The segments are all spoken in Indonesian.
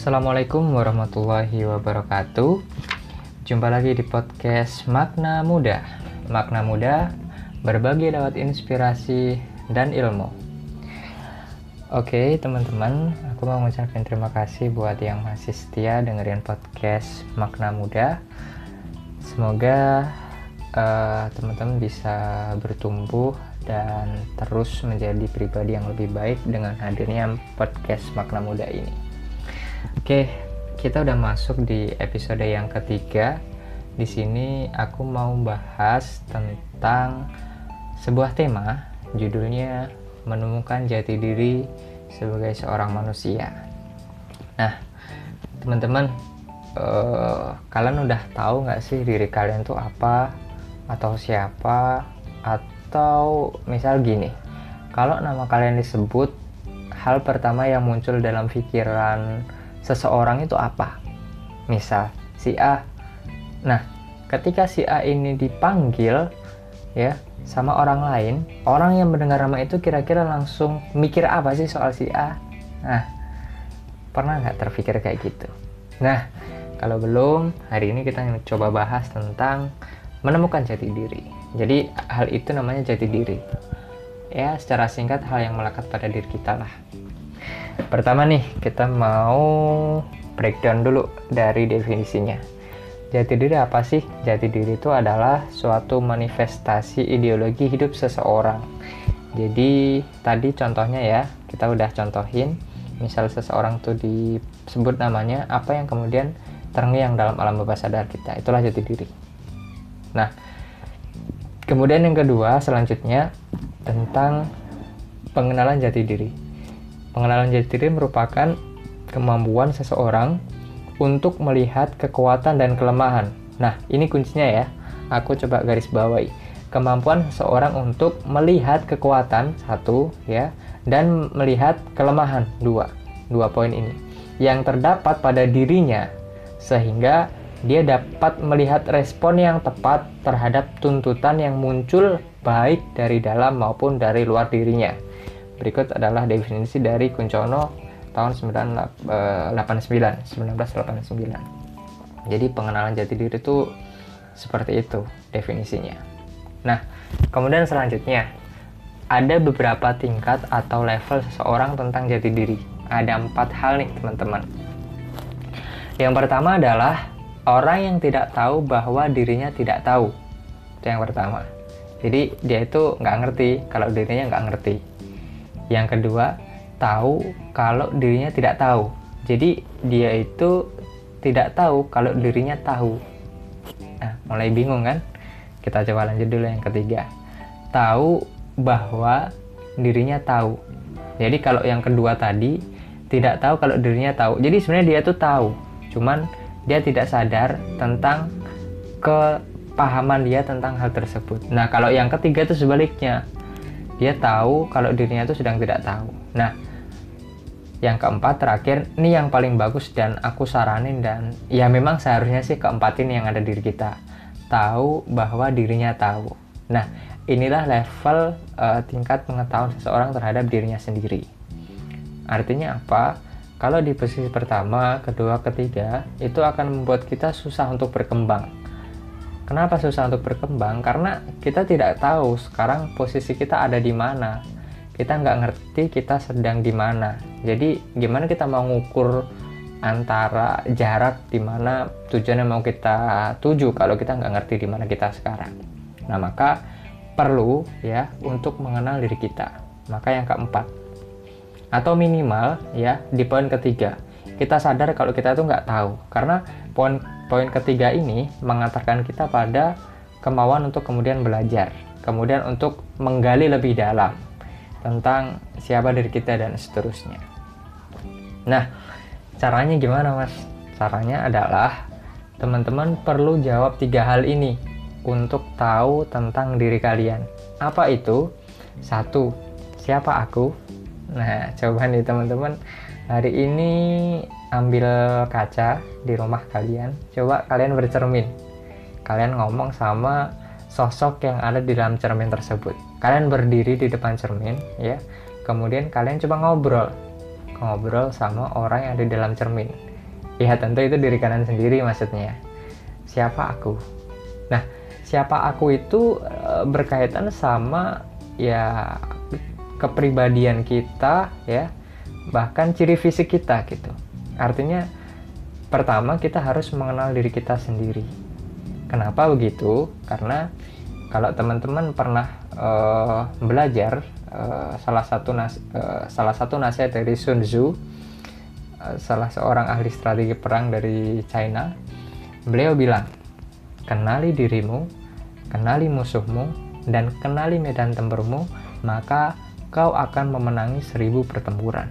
Assalamualaikum warahmatullahi wabarakatuh. Jumpa lagi di podcast Makna Muda. Makna Muda berbagi lewat inspirasi dan ilmu. Oke, teman-teman, aku mau mengucapkan terima kasih buat yang masih setia dengerin podcast Makna Muda. Semoga uh, teman-teman bisa bertumbuh dan terus menjadi pribadi yang lebih baik dengan hadirnya podcast Makna Muda ini. Oke, kita udah masuk di episode yang ketiga. Di sini aku mau bahas tentang sebuah tema, judulnya menemukan jati diri sebagai seorang manusia. Nah, teman-teman, uh, kalian udah tahu nggak sih diri kalian tuh apa atau siapa? Atau misal gini, kalau nama kalian disebut, hal pertama yang muncul dalam pikiran seseorang itu apa. Misal si A. Nah, ketika si A ini dipanggil ya sama orang lain, orang yang mendengar nama itu kira-kira langsung mikir apa sih soal si A? Nah, pernah nggak terpikir kayak gitu? Nah, kalau belum, hari ini kita coba bahas tentang menemukan jati diri. Jadi, hal itu namanya jati diri. Ya, secara singkat hal yang melekat pada diri kita lah. Pertama nih, kita mau breakdown dulu dari definisinya. Jati diri apa sih? Jati diri itu adalah suatu manifestasi ideologi hidup seseorang. Jadi tadi contohnya ya, kita udah contohin, misal seseorang tuh disebut namanya, apa yang kemudian terngiang dalam alam bawah sadar kita, itulah jati diri. Nah, kemudian yang kedua selanjutnya tentang pengenalan jati diri. Pengenalan jati diri merupakan kemampuan seseorang untuk melihat kekuatan dan kelemahan. Nah, ini kuncinya ya. Aku coba garis bawahi. Kemampuan seseorang untuk melihat kekuatan satu ya dan melihat kelemahan dua. Dua poin ini yang terdapat pada dirinya sehingga dia dapat melihat respon yang tepat terhadap tuntutan yang muncul baik dari dalam maupun dari luar dirinya. Berikut adalah definisi dari Kuncono tahun 1989, 1989. Eh, Jadi pengenalan jati diri itu seperti itu definisinya. Nah, kemudian selanjutnya ada beberapa tingkat atau level seseorang tentang jati diri. Ada empat hal nih teman-teman. Yang pertama adalah orang yang tidak tahu bahwa dirinya tidak tahu. Itu yang pertama. Jadi dia itu nggak ngerti kalau dirinya nggak ngerti. Yang kedua, tahu kalau dirinya tidak tahu. Jadi dia itu tidak tahu kalau dirinya tahu. Nah, mulai bingung kan? Kita coba lanjut dulu yang ketiga. Tahu bahwa dirinya tahu. Jadi kalau yang kedua tadi tidak tahu kalau dirinya tahu. Jadi sebenarnya dia tuh tahu, cuman dia tidak sadar tentang kepahaman dia tentang hal tersebut. Nah, kalau yang ketiga itu sebaliknya dia tahu kalau dirinya itu sedang tidak tahu. Nah, yang keempat terakhir, ini yang paling bagus dan aku saranin dan ya memang seharusnya sih keempat ini yang ada diri kita. Tahu bahwa dirinya tahu. Nah, inilah level uh, tingkat pengetahuan seseorang terhadap dirinya sendiri. Artinya apa? Kalau di posisi pertama, kedua, ketiga, itu akan membuat kita susah untuk berkembang Kenapa susah untuk berkembang? Karena kita tidak tahu sekarang posisi kita ada di mana. Kita nggak ngerti kita sedang di mana. Jadi gimana kita mau ngukur antara jarak di mana tujuannya mau kita tuju kalau kita nggak ngerti di mana kita sekarang. Nah maka perlu ya untuk mengenal diri kita. Maka yang keempat atau minimal ya di poin ketiga kita sadar kalau kita itu nggak tahu karena poin poin ketiga ini mengantarkan kita pada kemauan untuk kemudian belajar kemudian untuk menggali lebih dalam tentang siapa diri kita dan seterusnya. Nah caranya gimana mas? Caranya adalah teman-teman perlu jawab tiga hal ini untuk tahu tentang diri kalian. Apa itu? Satu siapa aku? Nah coba nih teman-teman hari ini ambil kaca di rumah kalian. Coba kalian bercermin. Kalian ngomong sama sosok yang ada di dalam cermin tersebut. Kalian berdiri di depan cermin ya. Kemudian kalian coba ngobrol. Ngobrol sama orang yang ada di dalam cermin. Ya tentu itu diri kalian sendiri maksudnya. Siapa aku? Nah siapa aku itu e, berkaitan sama ya kepribadian kita ya. Bahkan ciri fisik kita gitu artinya pertama kita harus mengenal diri kita sendiri. Kenapa begitu? Karena kalau teman-teman pernah uh, belajar uh, salah satu uh, salah satu nasihat dari Sun Tzu uh, salah seorang ahli strategi perang dari China beliau bilang kenali dirimu kenali musuhmu dan kenali medan tempurmu maka kau akan memenangi seribu pertempuran.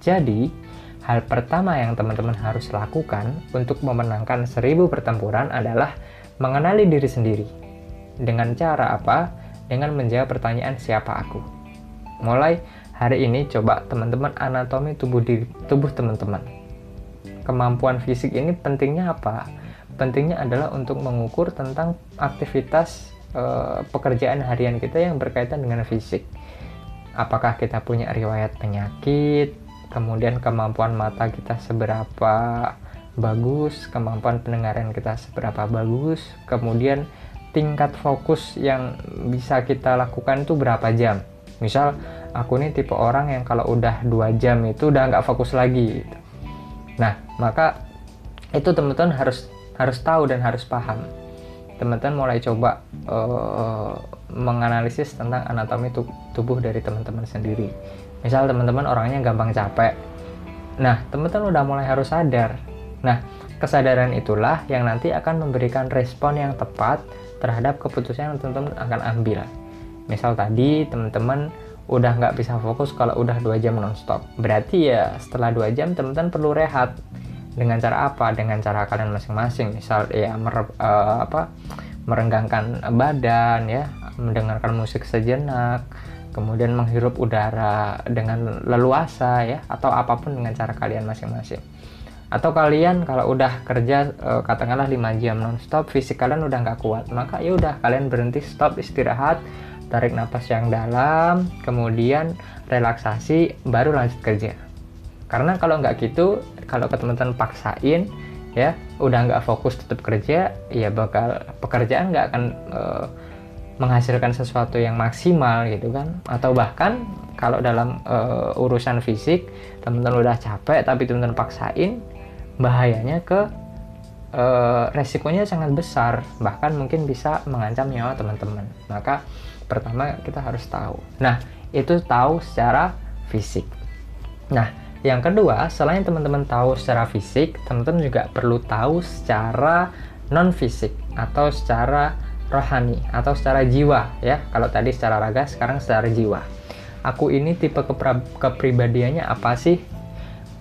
Jadi hal pertama yang teman-teman harus lakukan untuk memenangkan seribu pertempuran adalah mengenali diri sendiri dengan cara apa? Dengan menjawab pertanyaan siapa aku. Mulai hari ini coba teman-teman anatomi tubuh di tubuh teman-teman. Kemampuan fisik ini pentingnya apa? Pentingnya adalah untuk mengukur tentang aktivitas e, pekerjaan harian kita yang berkaitan dengan fisik. Apakah kita punya riwayat penyakit? Kemudian kemampuan mata kita seberapa bagus, kemampuan pendengaran kita seberapa bagus, kemudian tingkat fokus yang bisa kita lakukan itu berapa jam. Misal aku ini tipe orang yang kalau udah dua jam itu udah nggak fokus lagi gitu. nah maka itu teman-teman harus harus tahu dan harus paham. Teman-teman mulai coba uh, menganalisis tentang anatomi tubuh dari teman-teman sendiri misal teman-teman orangnya gampang capek nah teman-teman udah mulai harus sadar nah kesadaran itulah yang nanti akan memberikan respon yang tepat terhadap keputusan yang teman-teman akan ambil. Misal tadi teman-teman udah nggak bisa fokus kalau udah dua jam nonstop. Berarti ya setelah dua jam teman-teman perlu rehat. Dengan cara apa? Dengan cara kalian masing-masing. Misal ya uh, apa merenggangkan badan ya, mendengarkan musik sejenak, kemudian menghirup udara dengan leluasa ya, atau apa pun dengan cara kalian masing-masing. Atau kalian kalau udah kerja e, katakanlah 5 jam nonstop fisik kalian udah nggak kuat maka ya udah kalian berhenti stop istirahat tarik nafas yang dalam kemudian relaksasi baru lanjut kerja. Karena kalau nggak gitu kalau ke teman-teman paksain ya udah nggak fokus tetap kerja ya bakal pekerjaan nggak akan e, menghasilkan sesuatu yang maksimal gitu kan. Atau bahkan kalau dalam e, urusan fisik teman-teman udah capek tapi teman-teman paksain bahayanya ke e, resikonya sangat besar. Bahkan mungkin bisa mengancam nyawa teman-teman. Maka pertama kita harus tahu. Nah itu tahu secara fisik. Nah yang kedua selain teman-teman tahu secara fisik teman-teman juga perlu tahu secara non fisik atau secara rohani atau secara jiwa ya. Kalau tadi secara raga sekarang secara jiwa. Aku ini tipe kepribadiannya apa sih?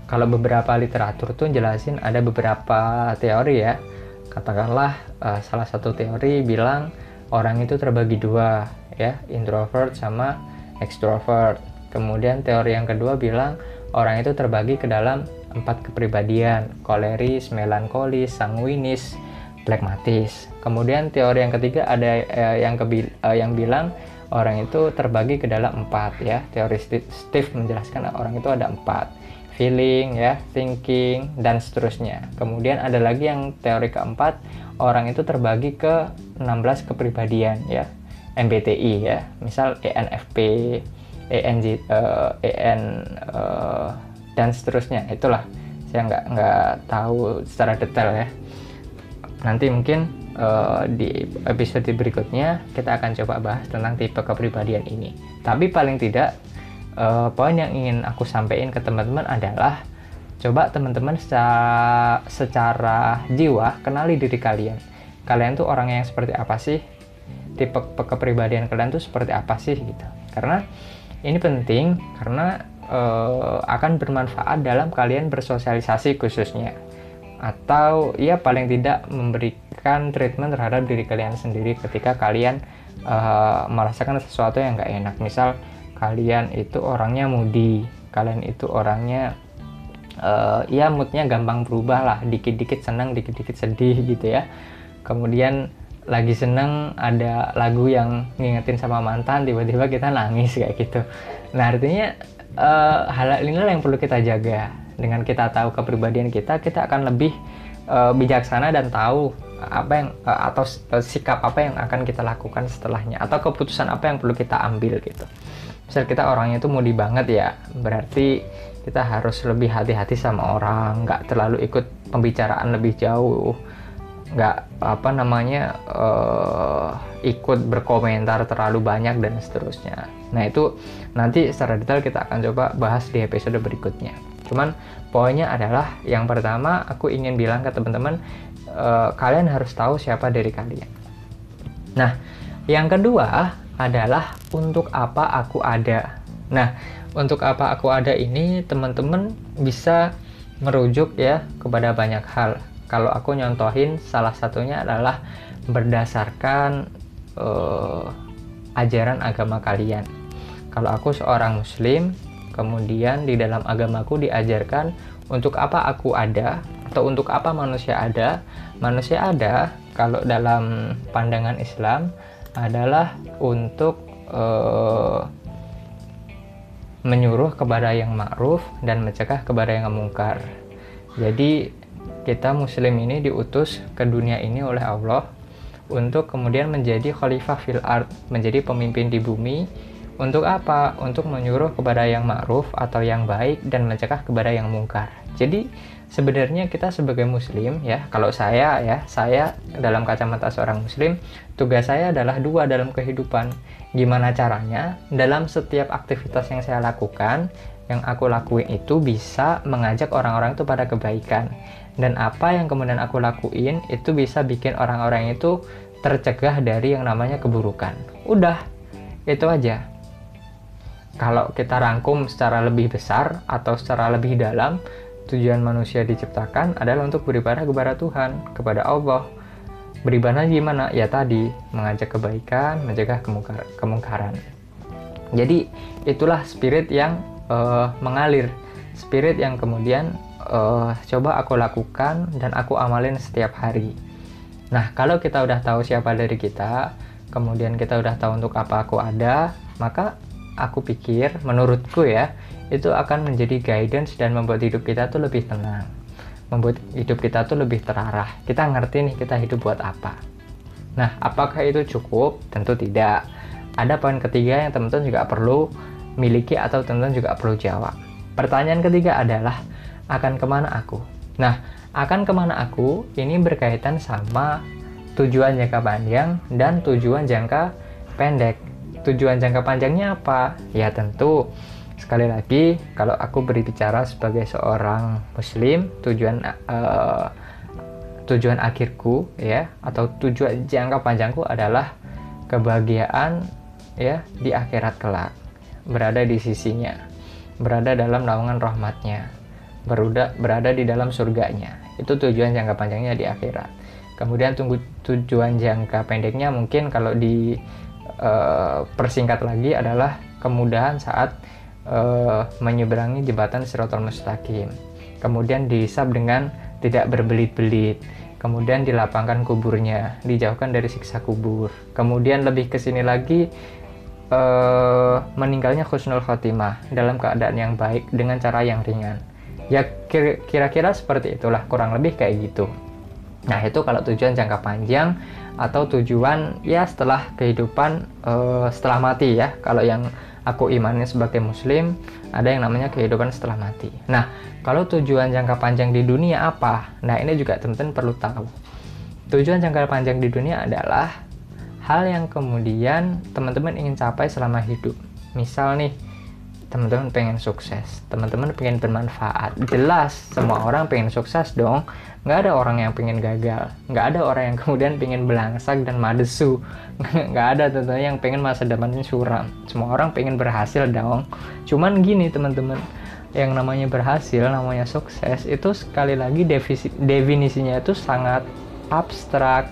Kalau beberapa literatur tuh jelasin ada beberapa teori ya. Katakanlah uh, salah satu teori bilang orang itu terbagi dua ya. Introvert sama extrovert. Kemudian teori yang kedua bilang orang itu terbagi ke dalam empat kepribadian koleris, melankolis, sanguinis, plekmatis. Kemudian teori yang ketiga ada eh, yang kebil, eh, yang bilang orang itu terbagi ke dalam empat ya. Teori Steve menjelaskan orang itu ada empat feeling ya, thinking dan seterusnya. Kemudian ada lagi yang teori keempat, orang itu terbagi ke 16 kepribadian ya. MBTI ya. Misal ENFP, ENJ uh, EN uh, dan seterusnya. Itulah saya nggak nggak tahu secara detail ya. Nanti mungkin uh, di episode berikutnya kita akan coba bahas tentang tipe kepribadian ini. Tapi paling tidak uh, poin yang ingin aku sampaikan ke teman-teman adalah coba teman-teman secara, secara jiwa kenali diri kalian. Kalian tuh orang yang seperti apa sih? Tipe kepribadian kalian tuh seperti apa sih gitu. Karena ini penting karena uh, akan bermanfaat dalam kalian bersosialisasi khususnya atau ya paling tidak memberikan treatment terhadap diri kalian sendiri ketika kalian uh, merasakan sesuatu yang gak enak. Misal kalian itu orangnya moody kalian itu orangnya uh, ya moodnya gampang berubah lah. Dikit-dikit senang dikit-dikit sedih gitu ya. Kemudian lagi seneng ada lagu yang ngingetin sama mantan tiba-tiba kita nangis kayak gitu. Nah artinya uh, hal inilah yang perlu kita jaga dengan kita tahu kepribadian kita kita akan lebih uh, bijaksana dan tahu apa yang uh, atau uh, sikap apa yang akan kita lakukan setelahnya atau keputusan apa yang perlu kita ambil gitu. Misal kita orangnya itu mudi banget ya berarti kita harus lebih hati-hati sama orang nggak terlalu ikut pembicaraan lebih jauh nggak apa namanya uh, ikut berkomentar terlalu banyak dan seterusnya. Nah itu nanti secara detail kita akan coba bahas di episode berikutnya cuman poinnya adalah yang pertama aku ingin bilang ke teman-teman uh, kalian harus tahu siapa dari kalian. Nah yang kedua adalah untuk apa aku ada. Nah untuk apa aku ada ini teman-teman bisa merujuk ya kepada banyak hal. Kalau aku nyontohin salah satunya adalah berdasarkan uh, ajaran agama kalian. Kalau aku seorang muslim kemudian di dalam agamaku diajarkan untuk apa aku ada atau untuk apa manusia ada manusia ada kalau dalam pandangan Islam adalah untuk uh, menyuruh kepada yang ma'ruf dan mencegah kepada yang mungkar jadi kita muslim ini diutus ke dunia ini oleh Allah untuk kemudian menjadi khalifah fil art, menjadi pemimpin di bumi. Untuk apa? Untuk menyuruh kepada yang ma'ruf atau yang baik dan mencegah kepada yang mungkar. Jadi sebenarnya kita sebagai muslim ya, kalau saya ya, saya dalam kacamata seorang muslim, tugas saya adalah dua dalam kehidupan. Gimana caranya? Dalam setiap aktivitas yang saya lakukan, yang aku lakuin itu bisa mengajak orang-orang itu pada kebaikan dan apa yang kemudian aku lakuin itu bisa bikin orang-orang itu tercegah dari yang namanya keburukan. Udah, itu aja. Kalau kita rangkum secara lebih besar atau secara lebih dalam, tujuan manusia diciptakan adalah untuk beribadah kepada Tuhan, kepada Allah. Beribadah gimana? Ya tadi, mengajak kebaikan, mencegah kemungkar kemungkaran. Jadi, itulah spirit yang uh, mengalir. Spirit yang kemudian uh, coba aku lakukan dan aku amalin setiap hari. Nah, kalau kita udah tahu siapa dari kita, kemudian kita udah tahu untuk apa aku ada, maka aku pikir, menurutku ya, itu akan menjadi guidance dan membuat hidup kita tuh lebih tenang. Membuat hidup kita tuh lebih terarah. Kita ngerti nih kita hidup buat apa. Nah, apakah itu cukup? Tentu tidak. Ada poin ketiga yang teman-teman juga perlu miliki atau teman-teman juga perlu jawab. Pertanyaan ketiga adalah, akan ke mana aku. Nah, akan ke mana aku ini berkaitan sama tujuan jangka panjang dan tujuan jangka pendek. Tujuan jangka panjangnya apa? Ya tentu sekali lagi kalau aku berbicara sebagai seorang muslim, tujuan uh, tujuan akhirku ya atau tujuan jangka panjangku adalah kebahagiaan ya di akhirat kelak berada di sisinya berada dalam naungan rahmatnya berada, berada di dalam surganya. Itu tujuan jangka panjangnya di akhirat. Kemudian tunggu tujuan jangka pendeknya mungkin kalau di uh, persingkat lagi adalah kemudahan saat uh, menyeberangi jembatan Siratul Mustaqim. Kemudian dihisap dengan tidak berbelit-belit. Kemudian dilapangkan kuburnya, dijauhkan dari siksa kubur. Kemudian lebih ke sini lagi uh, meninggalnya khusnul khotimah dalam keadaan yang baik dengan cara yang ringan ya kira-kira seperti itulah kurang lebih kayak gitu nah itu kalau tujuan jangka panjang atau tujuan ya setelah kehidupan uh, setelah mati ya. Kalau yang aku imani sebagai muslim ada yang namanya kehidupan setelah mati. Nah kalau tujuan jangka panjang di dunia apa? Nah ini juga teman-teman perlu tahu. Tujuan jangka panjang di dunia adalah hal yang kemudian teman-teman ingin capai selama hidup. Misal nih teman-teman pengen sukses teman-teman pengen bermanfaat. Jelas semua orang pengen sukses dong. Nggak ada orang yang pengen gagal. Nggak ada orang yang kemudian pengen belangsak dan madesu. Nggak ada tentunya yang pengen masa depannya suram. Semua orang pengen berhasil dong. Cuman gini teman-teman yang namanya berhasil namanya sukses itu sekali lagi defisi, definisinya itu sangat abstrak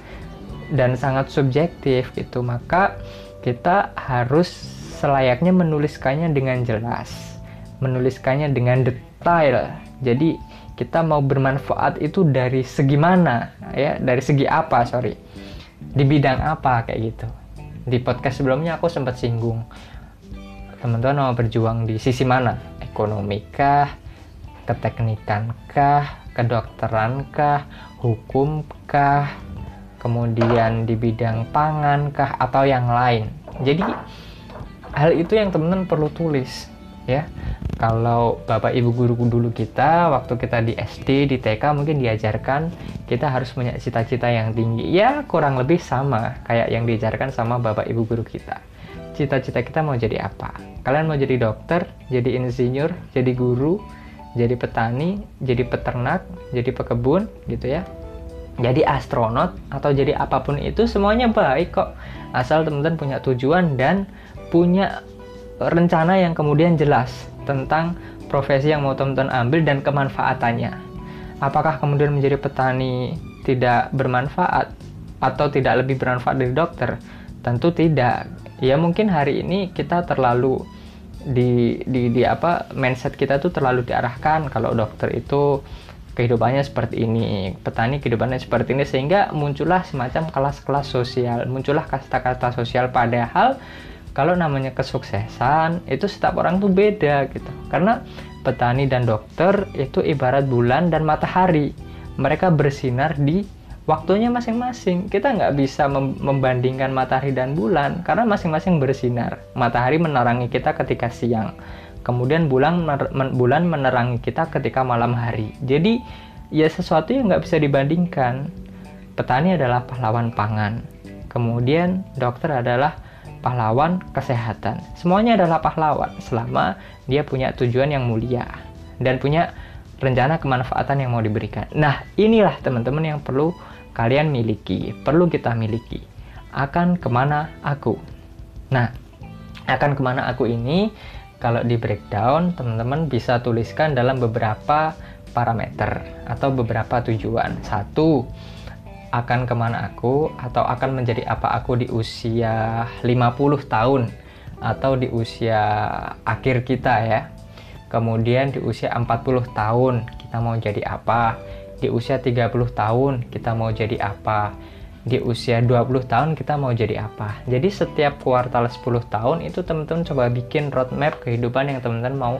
dan sangat subjektif gitu. Maka kita harus selayaknya menuliskannya dengan jelas, menuliskannya dengan detail. Jadi kita mau bermanfaat itu dari segi mana ya, dari segi apa, sorry. Di bidang apa kayak gitu. Di podcast sebelumnya aku sempat singgung. Teman-teman mau berjuang di sisi mana? Ekonomi kah? keteknikankah, kedokterankah, hukumkah, kemudian di bidang pangankah atau yang lain. Jadi hal itu yang teman-teman perlu tulis ya. Kalau Bapak Ibu guru dulu kita waktu kita di SD, di TK mungkin diajarkan kita harus punya cita-cita yang tinggi. Ya, kurang lebih sama kayak yang diajarkan sama Bapak Ibu guru kita. Cita-cita kita mau jadi apa? Kalian mau jadi dokter, jadi insinyur, jadi guru, jadi petani, jadi peternak, jadi pekebun gitu ya. Jadi astronot atau jadi apa pun itu semuanya baik kok. Asal teman-teman punya tujuan dan punya rencana yang kemudian jelas tentang profesi yang mau teman-teman ambil dan kemanfaatannya. Apakah kemudian menjadi petani tidak bermanfaat atau tidak lebih bermanfaat dari dokter? Tentu tidak. Ya mungkin hari ini kita terlalu di di di apa mindset kita tuh terlalu diarahkan kalau dokter itu kehidupannya seperti ini, petani kehidupannya seperti ini sehingga muncullah semacam kelas-kelas sosial, muncullah kasta-kasta sosial padahal kalau namanya kesuksesan itu setiap orang tuh beda gitu. Karena petani dan dokter itu ibarat bulan dan matahari. Mereka bersinar di waktunya masing-masing. Kita nggak bisa membandingkan matahari dan bulan karena masing-masing bersinar. Matahari menerangi kita ketika siang, kemudian bulan bulan menerangi kita ketika malam hari. Jadi ya sesuatu yang nggak bisa dibandingkan. Petani adalah pahlawan pangan, kemudian dokter adalah pahlawan kesehatan. Semuanya adalah pahlawan selama dia punya tujuan yang mulia dan punya rencana kemanfaatan yang mau diberikan. Nah, inilah teman-teman yang perlu kalian miliki, perlu kita miliki. Akan ke mana aku? Nah, akan ke mana aku ini, kalau di breakdown, teman-teman bisa tuliskan dalam beberapa parameter atau beberapa tujuan. Satu, akan ke mana aku atau akan menjadi apa aku di usia 50 tahun atau di usia akhir kita ya. Kemudian di usia 40 tahun kita mau jadi apa? di usia 30 tahun kita mau jadi apa di usia 20 tahun kita mau jadi apa jadi setiap kuartal 10 tahun itu teman-teman coba bikin roadmap kehidupan yang teman-teman mau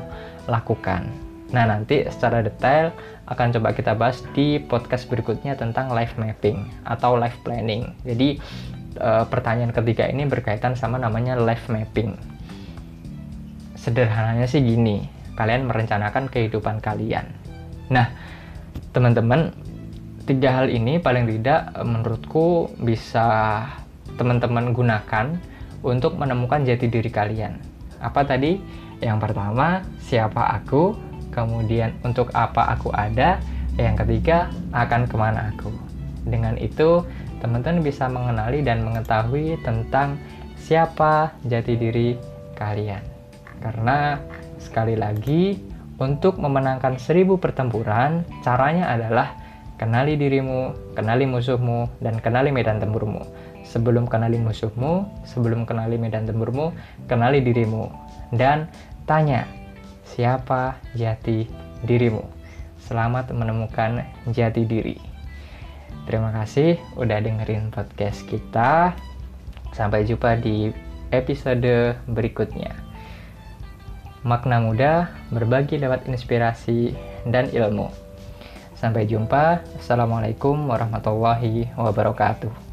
lakukan nah nanti secara detail akan coba kita bahas di podcast berikutnya tentang life mapping atau life planning jadi e, pertanyaan ketiga ini berkaitan sama namanya life mapping sederhananya sih gini kalian merencanakan kehidupan kalian nah teman-teman tiga hal ini paling tidak eh, menurutku bisa teman-teman gunakan untuk menemukan jati diri kalian. Apa tadi? Yang pertama, siapa aku? Kemudian untuk apa aku ada? Yang ketiga, akan ke mana aku? Dengan itu, teman-teman bisa mengenali dan mengetahui tentang siapa jati diri kalian. Karena sekali lagi, untuk memenangkan seribu pertempuran, caranya adalah kenali dirimu, kenali musuhmu, dan kenali medan tempurmu. Sebelum kenali musuhmu, sebelum kenali medan tempurmu, kenali dirimu. Dan tanya, siapa jati dirimu? Selamat menemukan jati diri. Terima kasih udah dengerin podcast kita. Sampai jumpa di episode berikutnya. Makna muda berbagi lewat inspirasi dan ilmu. Sampai jumpa. Assalamualaikum warahmatullahi wabarakatuh.